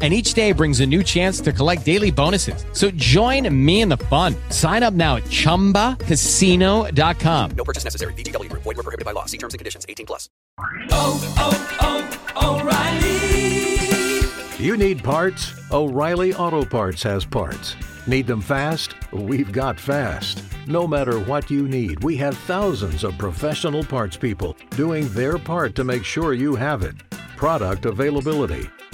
and each day brings a new chance to collect daily bonuses. So join me in the fun. Sign up now at ChumbaCasino.com. No purchase necessary. VGW Group. Void were prohibited by law. See terms and conditions. 18 plus. Oh, oh, oh, O'Reilly. You need parts? O'Reilly Auto Parts has parts. Need them fast? We've got fast. No matter what you need, we have thousands of professional parts people doing their part to make sure you have it. Product availability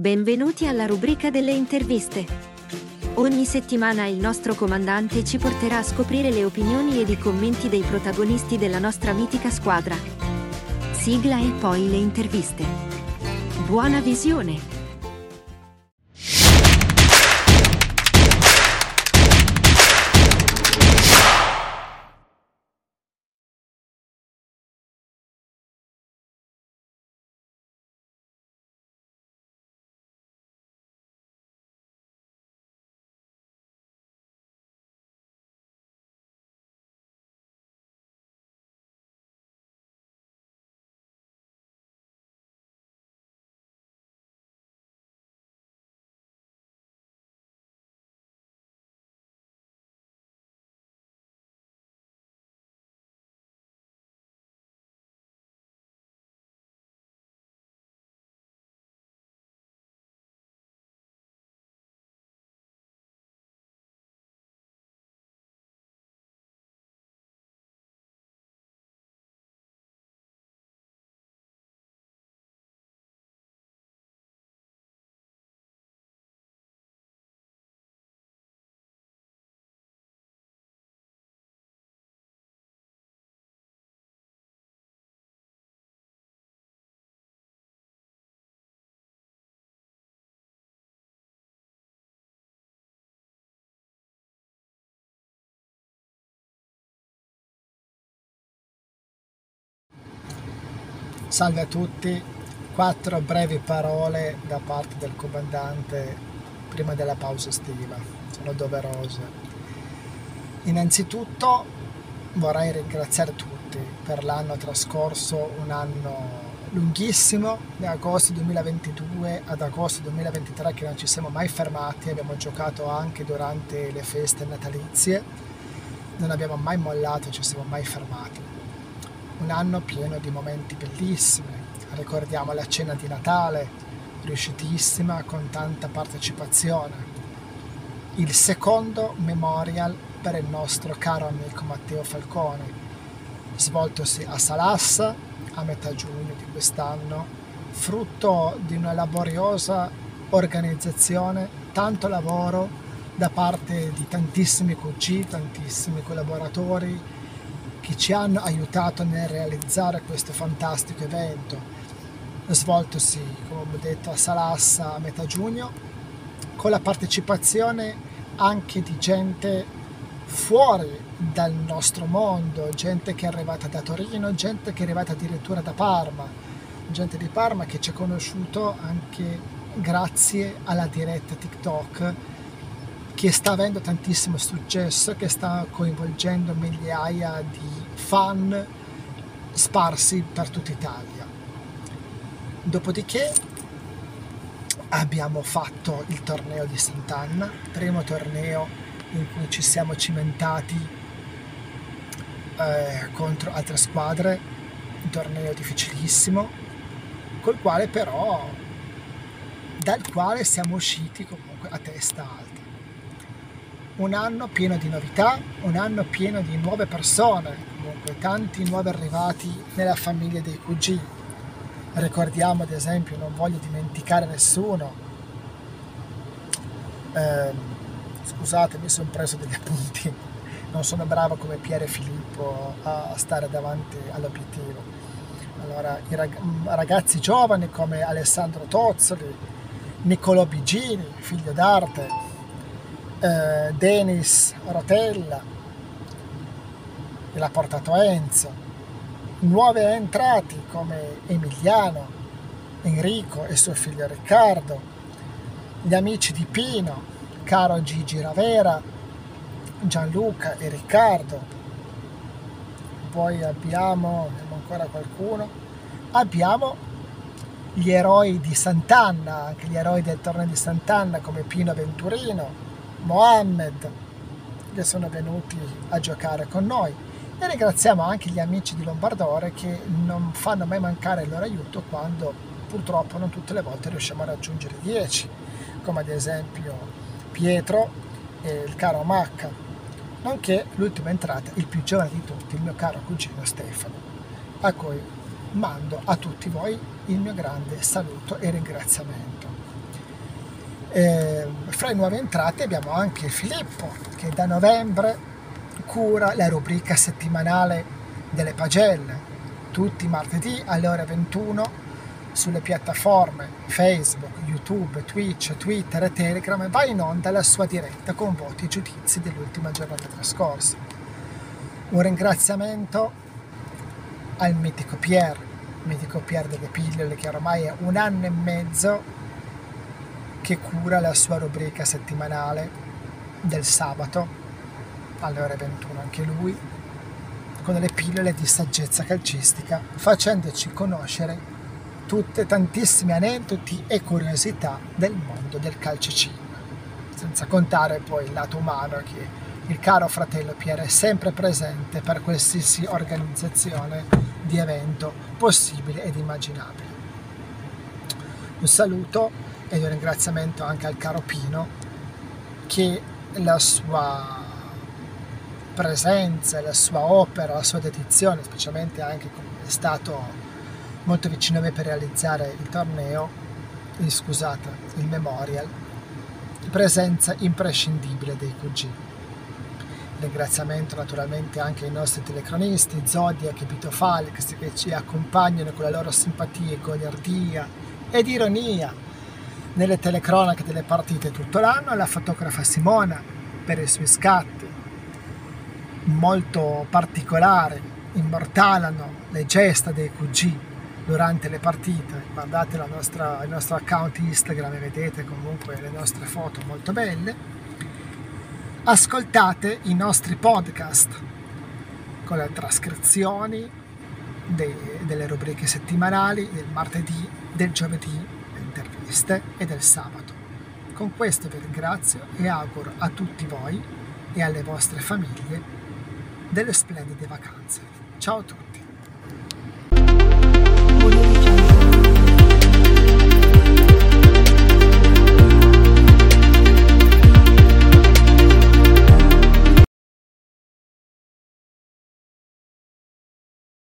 Benvenuti alla rubrica delle interviste. Ogni settimana il nostro comandante ci porterà a scoprire le opinioni ed i commenti dei protagonisti della nostra mitica squadra. Sigla e poi le interviste. Buona visione! Salve a tutti, quattro brevi parole da parte del comandante prima della pausa estiva, sono doverose. Innanzitutto vorrei ringraziare tutti per l'anno trascorso, un anno lunghissimo, da agosto 2022 ad agosto 2023 che non ci siamo mai fermati, abbiamo giocato anche durante le feste natalizie, non abbiamo mai mollato, ci siamo mai fermati un anno pieno di momenti bellissimi. Ricordiamo la cena di Natale, riuscitissima, con tanta partecipazione. Il secondo memorial per il nostro caro amico Matteo Falcone, svoltosi a Salassa a metà giugno di quest'anno, frutto di una laboriosa organizzazione, tanto lavoro da parte di tantissimi QG, tantissimi collaboratori, che ci hanno aiutato nel realizzare questo fantastico evento, svoltosi, come ho detto, a Salassa a metà giugno, con la partecipazione anche di gente fuori dal nostro mondo, gente che è arrivata da Torino, gente che è arrivata addirittura da Parma, gente di Parma che ci ha conosciuto anche grazie alla diretta TikTok che sta avendo tantissimo successo, che sta coinvolgendo migliaia di fan sparsi per tutta Italia. Dopodiché abbiamo fatto il torneo di Sant'Anna, primo torneo in cui ci siamo cimentati eh, contro altre squadre, un torneo difficilissimo, col quale però dal quale siamo usciti comunque a testa alta un anno pieno di novità, un anno pieno di nuove persone, comunque tanti nuovi arrivati nella famiglia dei QG. Ricordiamo ad esempio, non voglio dimenticare nessuno, ehm, scusate mi sono preso degli appunti, non sono bravo come Piero e Filippo a stare davanti all'obiettivo. Allora, i rag- ragazzi giovani come Alessandro Tozzoli, Niccolò Bigini, figlio d'arte, eh, Denis Rotella, che l'ha portato Enzo, nuovi entrati come Emiliano, Enrico e suo figlio Riccardo, gli amici di Pino, caro Gigi Ravera, Gianluca e Riccardo. Poi abbiamo, abbiamo ancora qualcuno, abbiamo gli eroi di Sant'Anna, anche gli eroi del torneo di Sant'Anna come Pino Venturino, Mohammed, che sono venuti a giocare con noi. E ringraziamo anche gli amici di Lombardore che non fanno mai mancare il loro aiuto quando purtroppo non tutte le volte riusciamo a raggiungere 10, come ad esempio Pietro e il caro Macca, nonché l'ultima entrata, il più giovane di tutti, il mio caro cugino Stefano, a cui mando a tutti voi il mio grande saluto e ringraziamento. Eh, fra i nuovi entrati abbiamo anche Filippo che da novembre cura la rubrica settimanale delle pagelle tutti i martedì alle ore 21 sulle piattaforme Facebook, YouTube, Twitch, Twitter e Telegram va in onda la sua diretta con voti e giudizi dell'ultima giornata trascorsa. Un ringraziamento al mitico Pier, mitico Pier delle pillole che ormai è un anno e mezzo che cura la sua rubrica settimanale del sabato alle ore 21 anche lui con delle pillole di saggezza calcistica facendoci conoscere tutte tantissimi aneddoti e curiosità del mondo del calcicino. Senza contare poi il lato umano che il caro fratello Piero è sempre presente per qualsiasi organizzazione di evento possibile ed immaginabile. Un saluto ed un ringraziamento anche al caro Pino che la sua presenza, la sua opera, la sua dedizione, specialmente anche come è stato molto vicino a me per realizzare il torneo, eh, scusate, il memorial, presenza imprescindibile dei QG. Ringraziamento naturalmente anche ai nostri telecronisti, Zodiac e Vito Falix, che ci accompagnano con la loro simpatia, goliardia ed ironia nelle telecronache delle partite tutto l'anno, la fotografa Simona per i suoi scatti molto particolari, immortalano le gesta dei QG durante le partite. Guardate nostra, il nostro account Instagram e vedete comunque le nostre foto molto belle. Ascoltate i nostri podcast con le trascrizioni dei, delle rubriche settimanali del martedì, del giovedì, le interviste e del sabato. Con questo vi ringrazio e auguro a tutti voi e alle vostre famiglie delle splendide vacanze. Ciao a tutti!